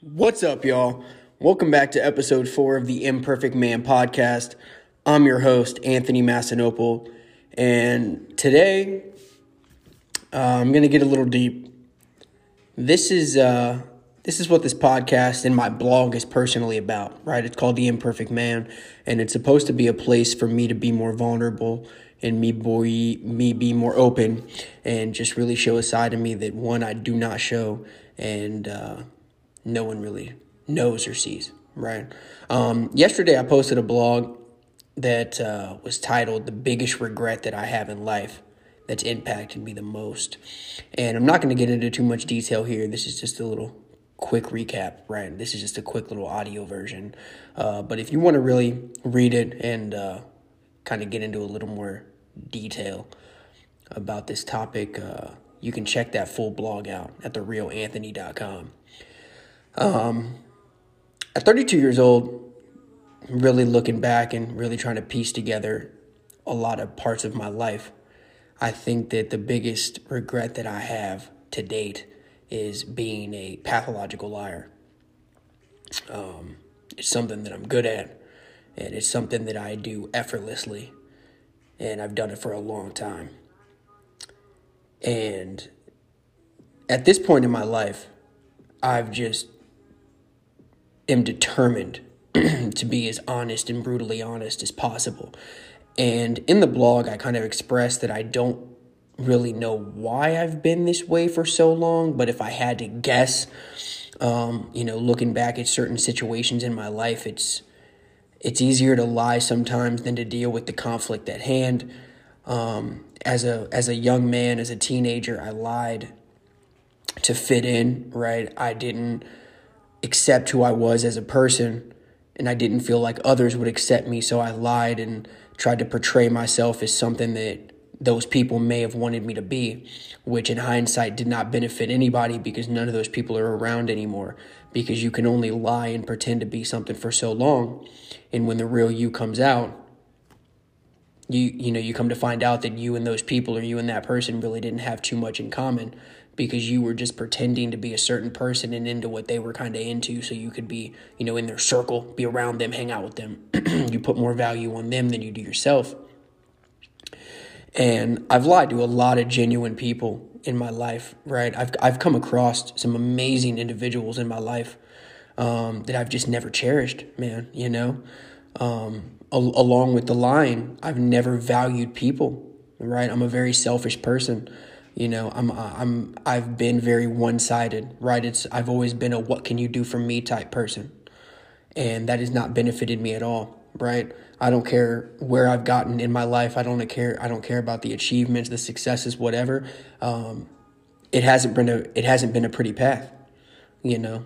What's up, y'all? Welcome back to episode four of the Imperfect Man podcast. I'm your host, Anthony Massinopol, and today uh, I'm going to get a little deep. This is uh, this is what this podcast and my blog is personally about, right? It's called The Imperfect Man, and it's supposed to be a place for me to be more vulnerable and me be me be more open and just really show a side of me that one I do not show and uh, no one really knows or sees. Right. Um, yesterday I posted a blog that uh, was titled "The Biggest Regret That I Have in Life." That's impacted me the most. And I'm not going to get into too much detail here. This is just a little quick recap, right? This is just a quick little audio version. Uh, but if you want to really read it and uh, kind of get into a little more detail about this topic, uh, you can check that full blog out at therealanthony.com. Um, at 32 years old, really looking back and really trying to piece together a lot of parts of my life, I think that the biggest regret that I have to date is being a pathological liar. Um, it's something that I'm good at, and it's something that I do effortlessly, and I've done it for a long time. And at this point in my life, I've just am determined to be as honest and brutally honest as possible. And in the blog, I kind of expressed that I don't really know why I've been this way for so long, but if I had to guess, um, you know, looking back at certain situations in my life, it's it's easier to lie sometimes than to deal with the conflict at hand. Um, as a as a young man, as a teenager, I lied to fit in. Right, I didn't accept who I was as a person, and I didn't feel like others would accept me, so I lied and tried to portray myself as something that those people may have wanted me to be, which in hindsight did not benefit anybody because none of those people are around anymore. Because you can only lie and pretend to be something for so long. And when the real you comes out, you you know, you come to find out that you and those people or you and that person really didn't have too much in common because you were just pretending to be a certain person and into what they were kind of into so you could be, you know, in their circle, be around them, hang out with them. you put more value on them than you do yourself. And I've lied to a lot of genuine people in my life, right? I've, I've come across some amazing individuals in my life um, that I've just never cherished, man, you know? Um, al- along with the lying, I've never valued people, right? I'm a very selfish person. You know, I'm I'm I've been very one-sided, right? It's I've always been a what can you do for me type person. And that has not benefited me at all, right? I don't care where I've gotten in my life. I don't care. I don't care about the achievements, the successes, whatever. Um, it hasn't been a it hasn't been a pretty path, you know.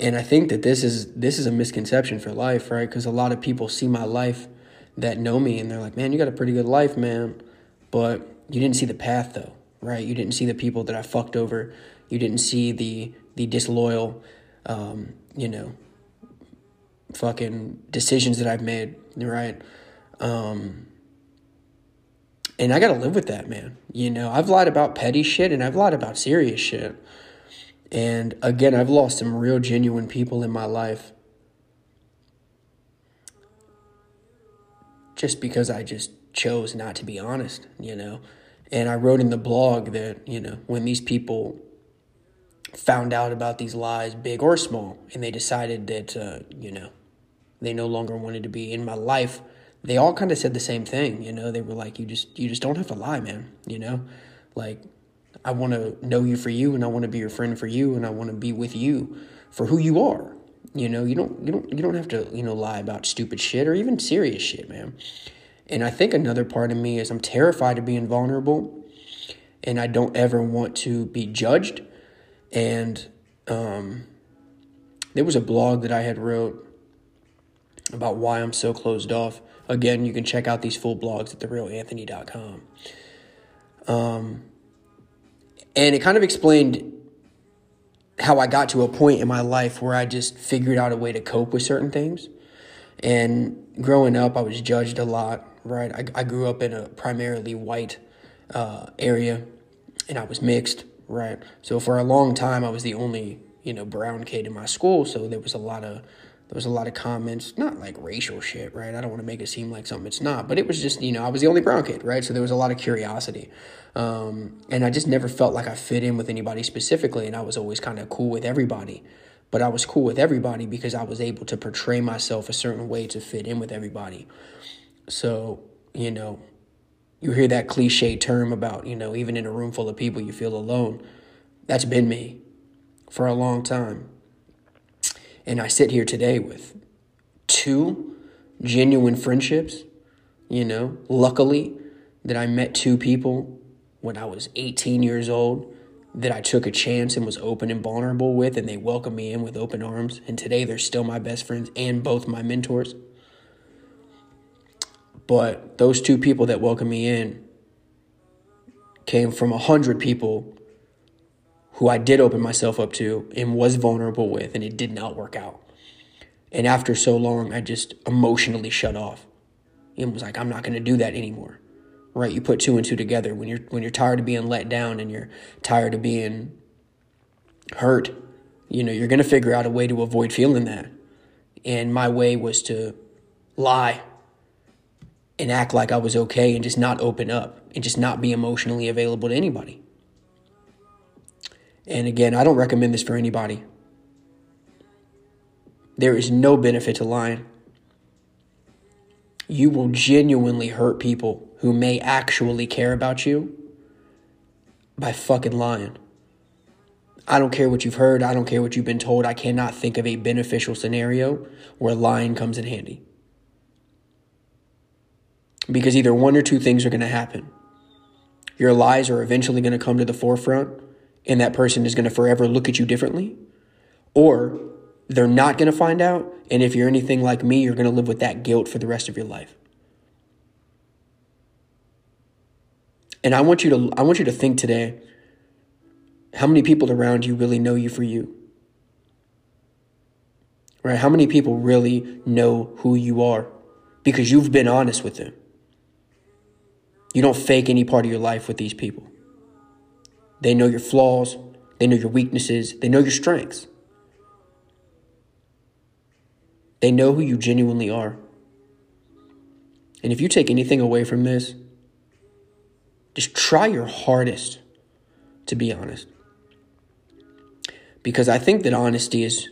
And I think that this is this is a misconception for life, right? Because a lot of people see my life that know me and they're like, "Man, you got a pretty good life, man," but you didn't see the path though, right? You didn't see the people that I fucked over. You didn't see the the disloyal, um, you know, fucking decisions that I've made, right? Um, and I got to live with that, man. You know, I've lied about petty shit and I've lied about serious shit. And again, I've lost some real genuine people in my life just because I just chose not to be honest, you know. And I wrote in the blog that, you know, when these people found out about these lies, big or small, and they decided that, uh, you know, they no longer wanted to be in my life, they all kind of said the same thing, you know. They were like, "You just, you just don't have to lie, man," you know. Like, I want to know you for you, and I want to be your friend for you, and I want to be with you for who you are. You know, you don't, you don't, you don't have to, you know, lie about stupid shit or even serious shit, man. And I think another part of me is I'm terrified of being vulnerable and I don't ever want to be judged. And um, there was a blog that I had wrote about why I'm so closed off. Again, you can check out these full blogs at therealanthony.com. Um, and it kind of explained how I got to a point in my life where I just figured out a way to cope with certain things. And growing up, I was judged a lot, right? I, I grew up in a primarily white uh, area and I was mixed, right? So for a long time, I was the only, you know, brown kid in my school, so there was a lot of there was a lot of comments, not like racial shit, right? I don't want to make it seem like something it's not, but it was just, you know, I was the only brown kid, right? So there was a lot of curiosity. Um, and I just never felt like I fit in with anybody specifically, and I was always kind of cool with everybody. But I was cool with everybody because I was able to portray myself a certain way to fit in with everybody. So, you know, you hear that cliche term about, you know, even in a room full of people, you feel alone. That's been me for a long time. And I sit here today with two genuine friendships, you know, luckily that I met two people when I was 18 years old that I took a chance and was open and vulnerable with, and they welcomed me in with open arms. And today they're still my best friends and both my mentors. But those two people that welcomed me in came from a hundred people who I did open myself up to and was vulnerable with, and it did not work out. And after so long, I just emotionally shut off and was like, I'm not going to do that anymore. Right? You put two and two together when you're when you're tired of being let down and you're tired of being hurt. You know, you're going to figure out a way to avoid feeling that. And my way was to lie and act like I was okay and just not open up and just not be emotionally available to anybody. And again, I don't recommend this for anybody. There is no benefit to lying. You will genuinely hurt people who may actually care about you by fucking lying. I don't care what you've heard. I don't care what you've been told. I cannot think of a beneficial scenario where lying comes in handy. Because either one or two things are going to happen. Your lies are eventually going to come to the forefront and that person is going to forever look at you differently, or they're not going to find out. And if you're anything like me, you're going to live with that guilt for the rest of your life. And I want you to I want you to think today how many people around you really know you for you? Right? How many people really know who you are because you've been honest with them? You don't fake any part of your life with these people. They know your flaws, they know your weaknesses, they know your strengths. They know who you genuinely are. And if you take anything away from this, just try your hardest to be honest. Because I think that honesty is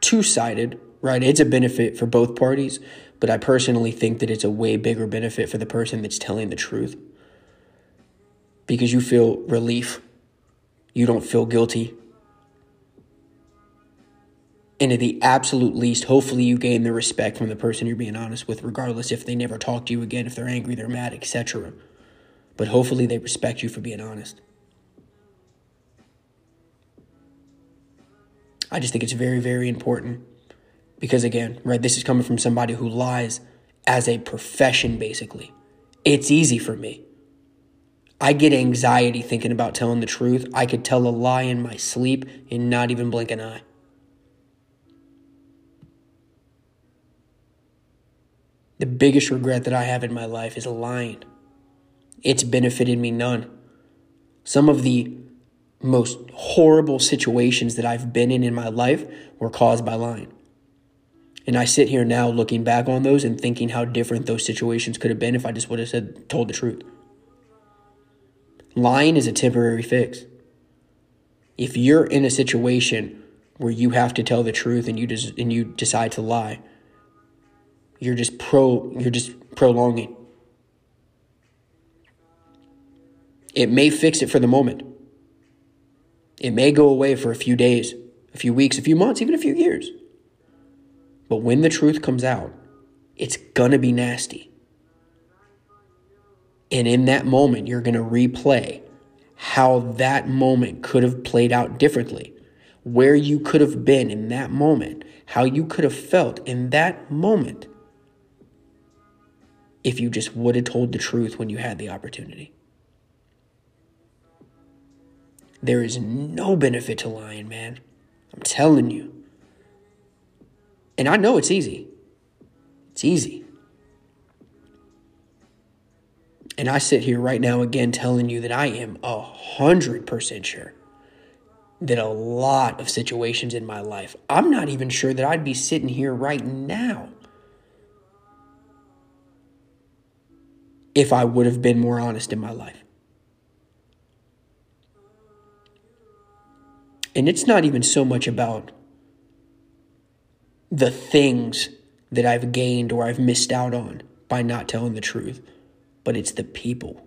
two sided, right? It's a benefit for both parties, but I personally think that it's a way bigger benefit for the person that's telling the truth. Because you feel relief you don't feel guilty. And at the absolute least, hopefully you gain the respect from the person you're being honest with, regardless if they never talk to you again, if they're angry, they're mad, etc. But hopefully they respect you for being honest. I just think it's very, very important. Because again, right, this is coming from somebody who lies as a profession, basically. It's easy for me. I get anxiety thinking about telling the truth. I could tell a lie in my sleep and not even blink an eye. The biggest regret that I have in my life is lying. It's benefited me none. Some of the most horrible situations that I've been in in my life were caused by lying. And I sit here now looking back on those and thinking how different those situations could have been if I just would have said told the truth. Lying is a temporary fix. If you're in a situation where you have to tell the truth and you just and you decide to lie, you're just pro you're just prolonging. It may fix it for the moment. It may go away for a few days, a few weeks, a few months, even a few years. But when the truth comes out, it's gonna be nasty. And in that moment, you're going to replay how that moment could have played out differently, where you could have been in that moment, how you could have felt in that moment if you just would have told the truth when you had the opportunity. There is no benefit to lying, man. I'm telling you. And I know it's easy. It's easy. And I sit here right now again telling you that I am a hundred percent sure that a lot of situations in my life. I'm not even sure that I'd be sitting here right now if I would have been more honest in my life. And it's not even so much about the things that I've gained or I've missed out on by not telling the truth, but it's the people.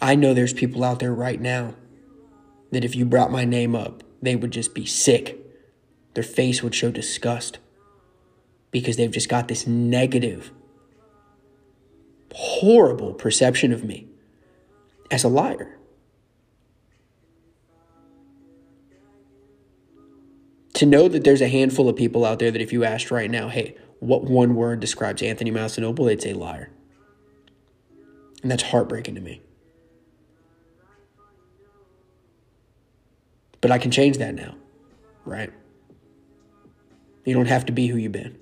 I know there's people out there right now that if you brought my name up, they would just be sick. Their face would show disgust because they've just got this negative, horrible perception of me as a liar. To know that there's a handful of people out there that if you asked right now, hey, what one word describes Anthony Masanople, they'd say liar. And that's heartbreaking to me. But I can change that now, right? You don't have to be who you've been,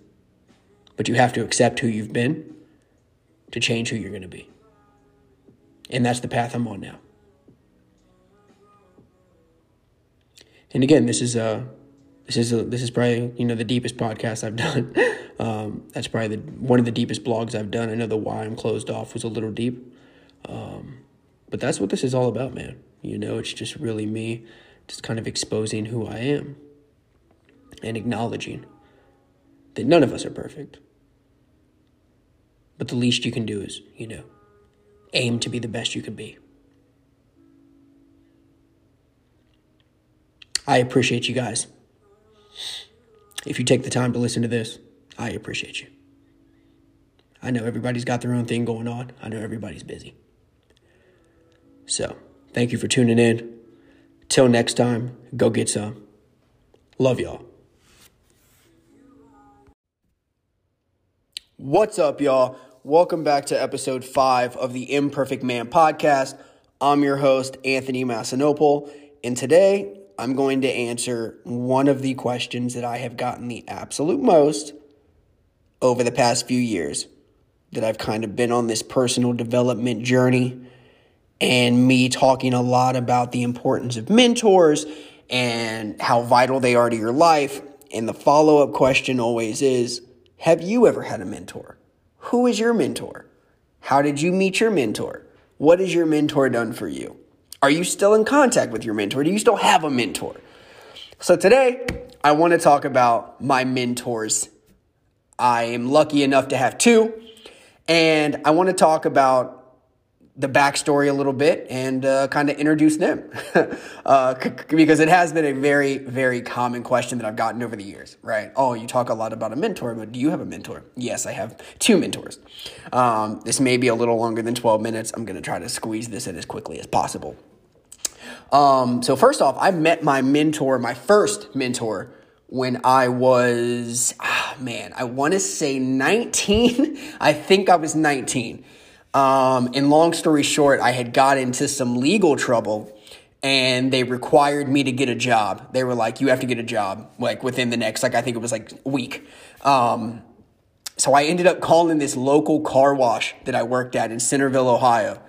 but you have to accept who you've been to change who you're going to be. And that's the path I'm on now. And again, this is a this is a, this is probably you know the deepest podcast I've done. Um, that's probably the, one of the deepest blogs I've done. I know the why I'm closed off was a little deep, um, but that's what this is all about, man. You know, it's just really me just kind of exposing who I am and acknowledging that none of us are perfect. But the least you can do is, you know, aim to be the best you can be. I appreciate you guys. If you take the time to listen to this, I appreciate you. I know everybody's got their own thing going on. I know everybody's busy. So, thank you for tuning in. Till next time, go get some. Love y'all. What's up, y'all? Welcome back to episode five of the Imperfect Man podcast. I'm your host, Anthony Masanople, and today I'm going to answer one of the questions that I have gotten the absolute most over the past few years. That I've kind of been on this personal development journey and me talking a lot about the importance of mentors and how vital they are to your life. And the follow up question always is Have you ever had a mentor? Who is your mentor? How did you meet your mentor? What has your mentor done for you? Are you still in contact with your mentor? Do you still have a mentor? So today, I want to talk about my mentors. I am lucky enough to have two, and I want to talk about the backstory a little bit and uh, kind of introduce them uh, c- because it has been a very very common question that i've gotten over the years right oh you talk a lot about a mentor but do you have a mentor yes i have two mentors um, this may be a little longer than 12 minutes i'm going to try to squeeze this in as quickly as possible um, so first off i met my mentor my first mentor when I was, ah, man, I want to say 19. I think I was 19. Um, and long story short, I had got into some legal trouble and they required me to get a job. They were like, you have to get a job, like within the next, like, I think it was like week. Um, so I ended up calling this local car wash that I worked at in Centerville, Ohio.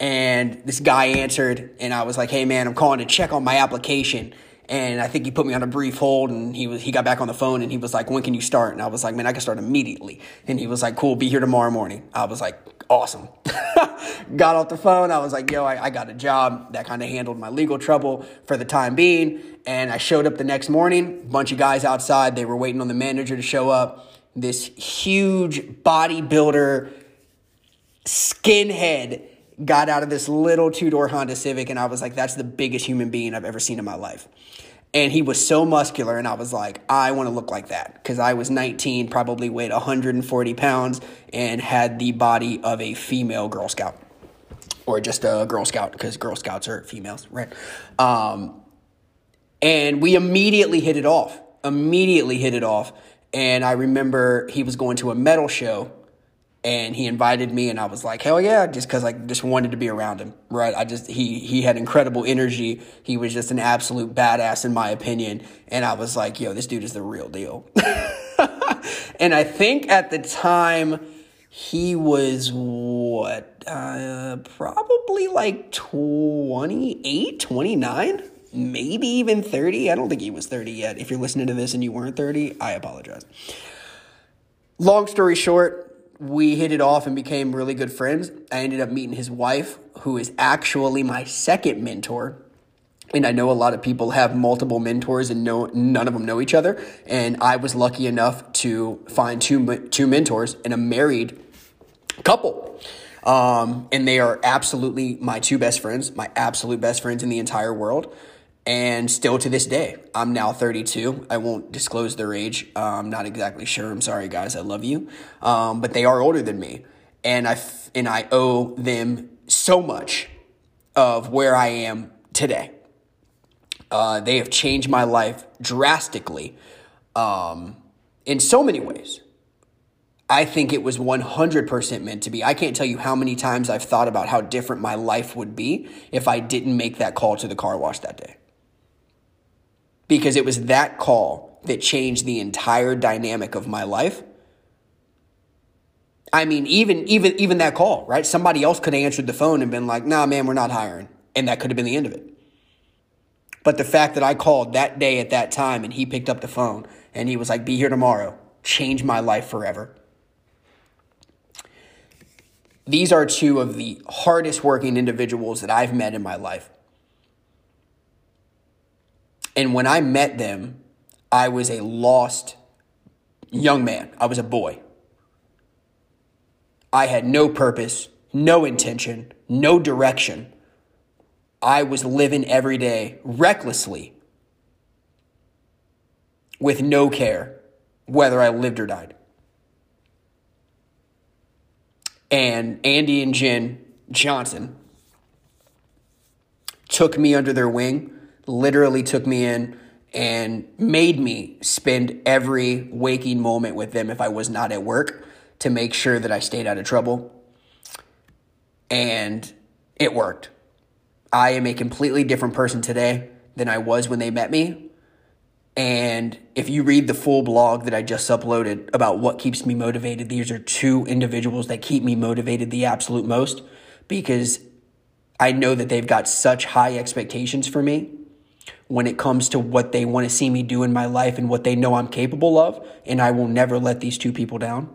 And this guy answered, and I was like, hey man, I'm calling to check on my application. And I think he put me on a brief hold and he was he got back on the phone and he was like, When can you start? And I was like, Man, I can start immediately. And he was like, Cool, be here tomorrow morning. I was like, Awesome. got off the phone. I was like, Yo, I, I got a job that kind of handled my legal trouble for the time being. And I showed up the next morning, bunch of guys outside. They were waiting on the manager to show up. This huge bodybuilder skinhead got out of this little two door Honda Civic, and I was like, that's the biggest human being I've ever seen in my life. And he was so muscular, and I was like, I want to look like that because I was 19, probably weighed 140 pounds, and had the body of a female Girl Scout or just a Girl Scout because Girl Scouts are females, right? Um, and we immediately hit it off. Immediately hit it off. And I remember he was going to a metal show and he invited me and I was like, hell yeah, just cause I just wanted to be around him, right? I just, he, he had incredible energy. He was just an absolute badass in my opinion. And I was like, yo, this dude is the real deal. and I think at the time he was what? Uh, probably like 28, 29, maybe even 30. I don't think he was 30 yet. If you're listening to this and you weren't 30, I apologize. Long story short, we hit it off and became really good friends. I ended up meeting his wife, who is actually my second mentor and I know a lot of people have multiple mentors and no, none of them know each other. And I was lucky enough to find two, two mentors and a married couple. Um, and they are absolutely my two best friends, my absolute best friends in the entire world. And still to this day, I'm now 32. I won't disclose their age. Uh, I'm not exactly sure. I'm sorry, guys. I love you. Um, but they are older than me. And I, f- and I owe them so much of where I am today. Uh, they have changed my life drastically um, in so many ways. I think it was 100% meant to be. I can't tell you how many times I've thought about how different my life would be if I didn't make that call to the car wash that day. Because it was that call that changed the entire dynamic of my life. I mean, even even even that call, right? Somebody else could have answered the phone and been like, "Nah, man, we're not hiring," and that could have been the end of it. But the fact that I called that day at that time and he picked up the phone and he was like, be here tomorrow, changed my life forever. These are two of the hardest working individuals that I've met in my life. And when I met them, I was a lost young man. I was a boy. I had no purpose, no intention, no direction. I was living every day recklessly with no care whether I lived or died. And Andy and Jen Johnson took me under their wing, literally took me in and made me spend every waking moment with them if I was not at work to make sure that I stayed out of trouble. And it worked. I am a completely different person today than I was when they met me. And if you read the full blog that I just uploaded about what keeps me motivated, these are two individuals that keep me motivated the absolute most because I know that they've got such high expectations for me when it comes to what they want to see me do in my life and what they know I'm capable of. And I will never let these two people down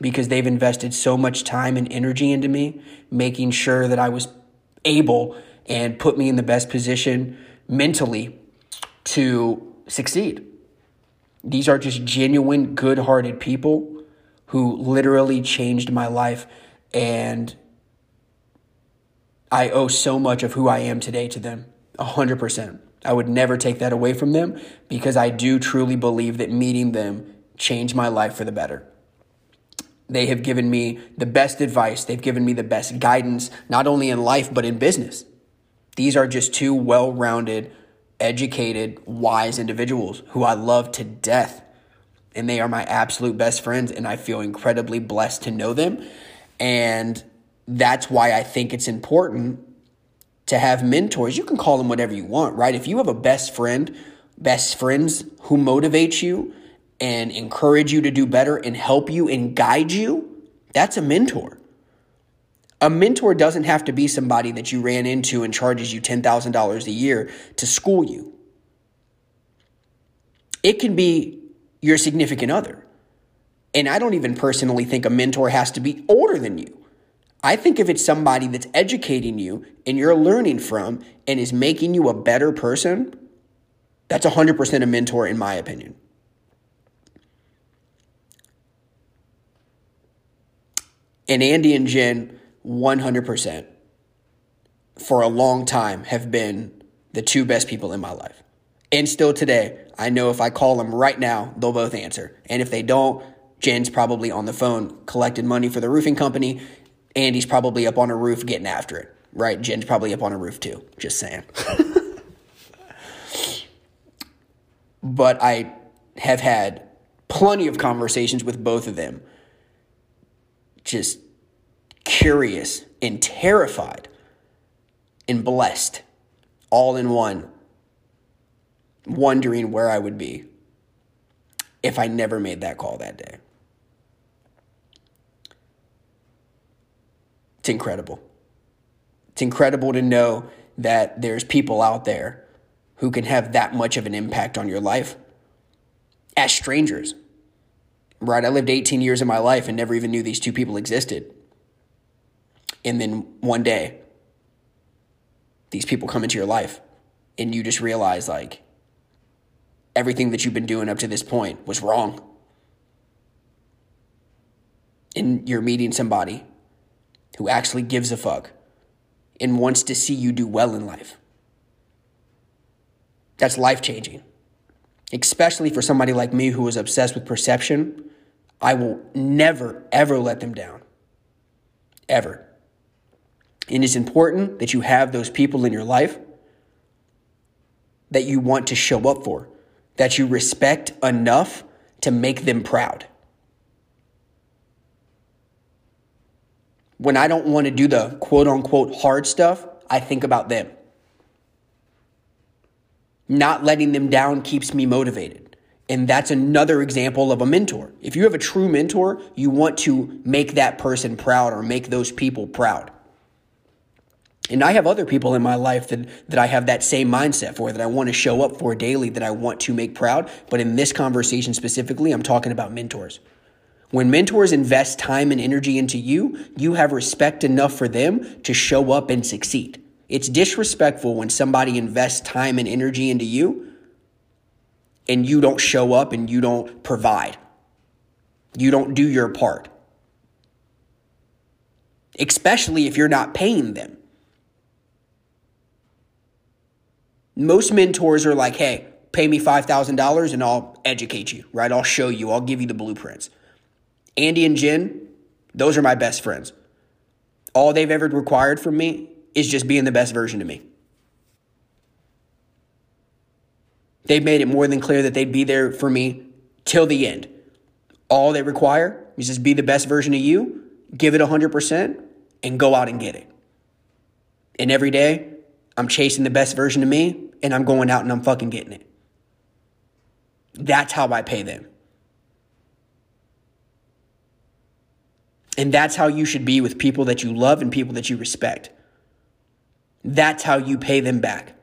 because they've invested so much time and energy into me, making sure that I was able and put me in the best position mentally to succeed. These are just genuine, good hearted people who literally changed my life. And I owe so much of who I am today to them. 100%. I would never take that away from them because I do truly believe that meeting them changed my life for the better. They have given me the best advice, they've given me the best guidance, not only in life, but in business. These are just two well rounded, educated, wise individuals who I love to death. And they are my absolute best friends, and I feel incredibly blessed to know them. And that's why I think it's important to have mentors. You can call them whatever you want, right? If you have a best friend, best friends who motivate you and encourage you to do better and help you and guide you, that's a mentor. A mentor doesn't have to be somebody that you ran into and charges you $10,000 a year to school you. It can be your significant other. And I don't even personally think a mentor has to be older than you. I think if it's somebody that's educating you and you're learning from and is making you a better person, that's 100% a mentor, in my opinion. And Andy and Jen 100% for a long time have been the two best people in my life. And still today, I know if I call them right now, they'll both answer. And if they don't, Jen's probably on the phone collecting money for the roofing company. Andy's probably up on a roof getting after it, right? Jen's probably up on a roof too, just saying. but I have had plenty of conversations with both of them. Just curious and terrified and blessed all in one, wondering where I would be if I never made that call that day. It's incredible. It's incredible to know that there's people out there who can have that much of an impact on your life as strangers. Right? I lived 18 years of my life and never even knew these two people existed. And then one day, these people come into your life and you just realize like everything that you've been doing up to this point was wrong. And you're meeting somebody who actually gives a fuck and wants to see you do well in life. That's life changing. Especially for somebody like me who was obsessed with perception, I will never, ever let them down. Ever. And it's important that you have those people in your life that you want to show up for, that you respect enough to make them proud. When I don't want to do the quote unquote hard stuff, I think about them. Not letting them down keeps me motivated. And that's another example of a mentor. If you have a true mentor, you want to make that person proud or make those people proud. And I have other people in my life that, that I have that same mindset for, that I want to show up for daily, that I want to make proud. But in this conversation specifically, I'm talking about mentors. When mentors invest time and energy into you, you have respect enough for them to show up and succeed. It's disrespectful when somebody invests time and energy into you and you don't show up and you don't provide. You don't do your part. Especially if you're not paying them. Most mentors are like, hey, pay me $5,000 and I'll educate you, right? I'll show you, I'll give you the blueprints. Andy and Jen, those are my best friends. All they've ever required from me is just being the best version of me. They've made it more than clear that they'd be there for me till the end. All they require is just be the best version of you, give it 100%, and go out and get it. And every day, I'm chasing the best version of me, and I'm going out and I'm fucking getting it. That's how I pay them. And that's how you should be with people that you love and people that you respect. That's how you pay them back.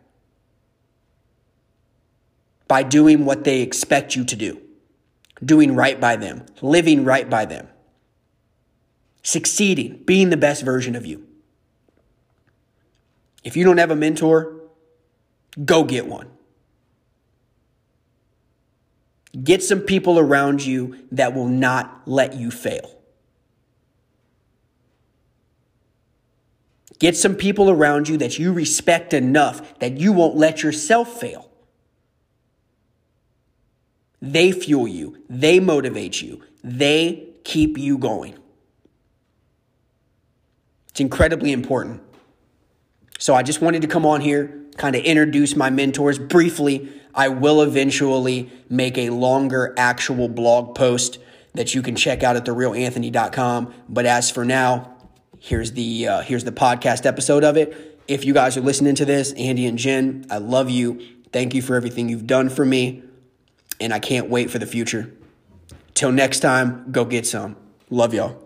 By doing what they expect you to do, doing right by them, living right by them, succeeding, being the best version of you. If you don't have a mentor, go get one. Get some people around you that will not let you fail. Get some people around you that you respect enough that you won't let yourself fail. They fuel you, they motivate you, they keep you going. It's incredibly important. So I just wanted to come on here, kind of introduce my mentors briefly. I will eventually make a longer actual blog post that you can check out at therealanthony.com. But as for now, Here's the uh, here's the podcast episode of it. If you guys are listening to this, Andy and Jen, I love you. Thank you for everything you've done for me, and I can't wait for the future. Till next time, go get some. Love y'all.